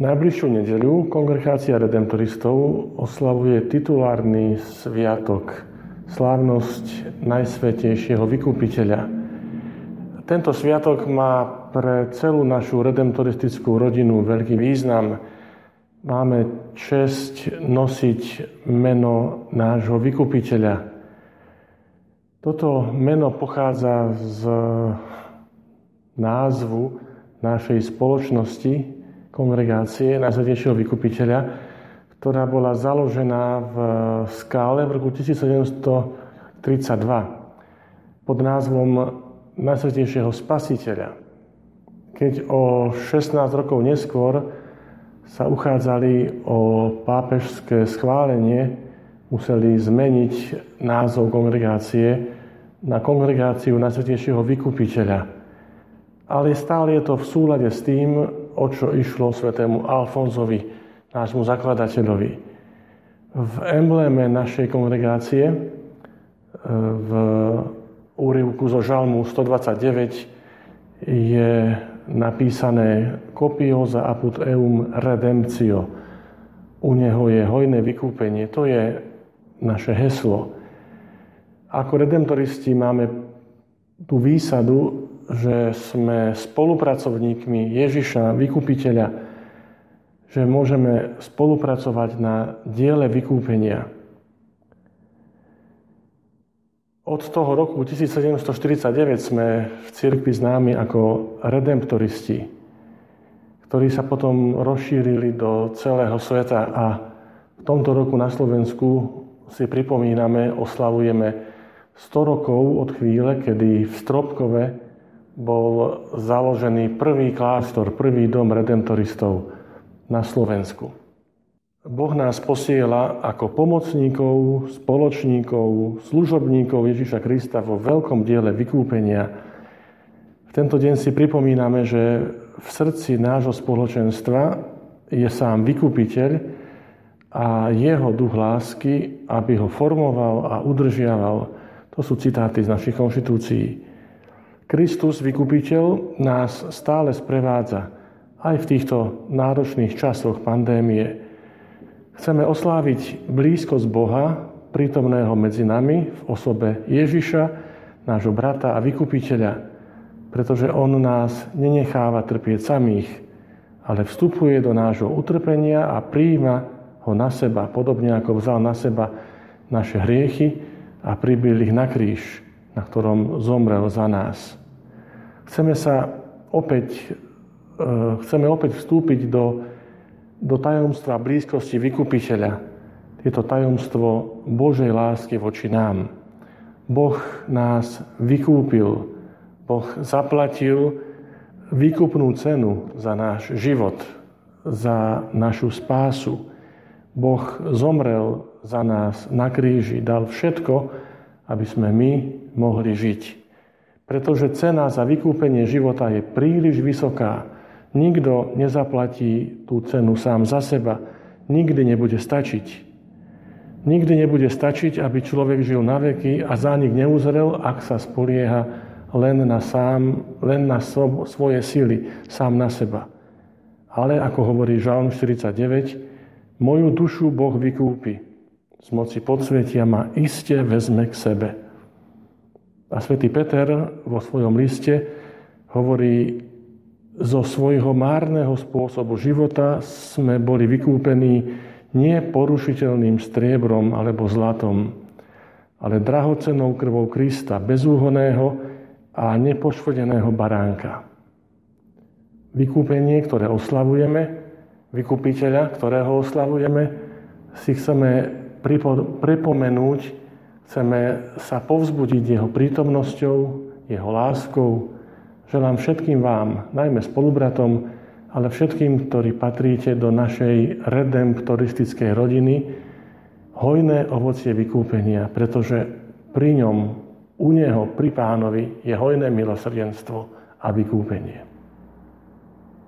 Najbližšiu nedeľu kongregácia redemptoristov oslavuje titulárny sviatok, slávnosť Najsvetejšieho vykupiteľa. Tento sviatok má pre celú našu redemptoristickú rodinu veľký význam. Máme česť nosiť meno nášho vykupiteľa. Toto meno pochádza z názvu našej spoločnosti, kongregácie Najsvetejšieho vykupiteľa, ktorá bola založená v skále v roku 1732 pod názvom Najsvetejšieho spasiteľa. Keď o 16 rokov neskôr sa uchádzali o pápežské schválenie, museli zmeniť názov kongregácie na kongregáciu Najsvetejšieho vykupiteľa. Ale stále je to v súlade s tým, o čo išlo svetému Alfonzovi, nášmu zakladateľovi. V embléme našej kongregácie e, v úrivku zo Žalmu 129 je napísané Copiosa apud eum redemptio. U neho je hojné vykúpenie. To je naše heslo. Ako redemptoristi máme tú výsadu, že sme spolupracovníkmi Ježiša, vykupiteľa, že môžeme spolupracovať na diele vykúpenia. Od toho roku 1749 sme v cirkvi známi ako redemptoristi, ktorí sa potom rozšírili do celého sveta a v tomto roku na Slovensku si pripomíname, oslavujeme 100 rokov od chvíle, kedy v Stropkove bol založený prvý kláštor, prvý dom redemptoristov na Slovensku. Boh nás posiela ako pomocníkov, spoločníkov, služobníkov Ježiša Krista vo veľkom diele vykúpenia. V tento deň si pripomíname, že v srdci nášho spoločenstva je sám vykupiteľ a jeho duch lásky, aby ho formoval a udržiaval. To sú citáty z našich konštitúcií. Kristus, vykupiteľ, nás stále sprevádza aj v týchto náročných časoch pandémie. Chceme osláviť blízkosť Boha, prítomného medzi nami v osobe Ježiša, nášho brata a vykupiteľa, pretože On nás nenecháva trpieť samých, ale vstupuje do nášho utrpenia a príjima ho na seba, podobne ako vzal na seba naše hriechy a pribil ich na kríž, na ktorom zomrel za nás. Chceme sa opäť, e, chceme opäť vstúpiť do, do tajomstva blízkosti vykupiteľa. Je to tajomstvo Božej lásky voči nám. Boh nás vykúpil, Boh zaplatil výkupnú cenu za náš život, za našu spásu. Boh zomrel za nás na kríži, dal všetko, aby sme my mohli žiť. Pretože cena za vykúpenie života je príliš vysoká. Nikto nezaplatí tú cenu sám za seba. Nikdy nebude stačiť. Nikdy nebude stačiť, aby človek žil na veky a zánik neuzrel, ak sa spolieha len na, sám, len na svoje sily, sám na seba. Ale, ako hovorí Žalm 49, moju dušu Boh vykúpi. Z moci podsvetia ma iste vezme k sebe. A svätý Peter vo svojom liste hovorí, zo svojho márneho spôsobu života sme boli vykúpení nie porušiteľným striebrom alebo zlatom, ale drahocenou krvou Krista, bezúhoného a nepoškodeného baránka. Vykúpenie, ktoré oslavujeme, vykupiteľa, ktorého oslavujeme, si chceme pripomenúť Chceme sa povzbudiť Jeho prítomnosťou, Jeho láskou. Želám všetkým vám, najmä spolubratom, ale všetkým, ktorí patríte do našej redemptoristickej rodiny, hojné ovocie vykúpenia, pretože pri ňom, u Neho, pri Pánovi je hojné milosrdenstvo a vykúpenie.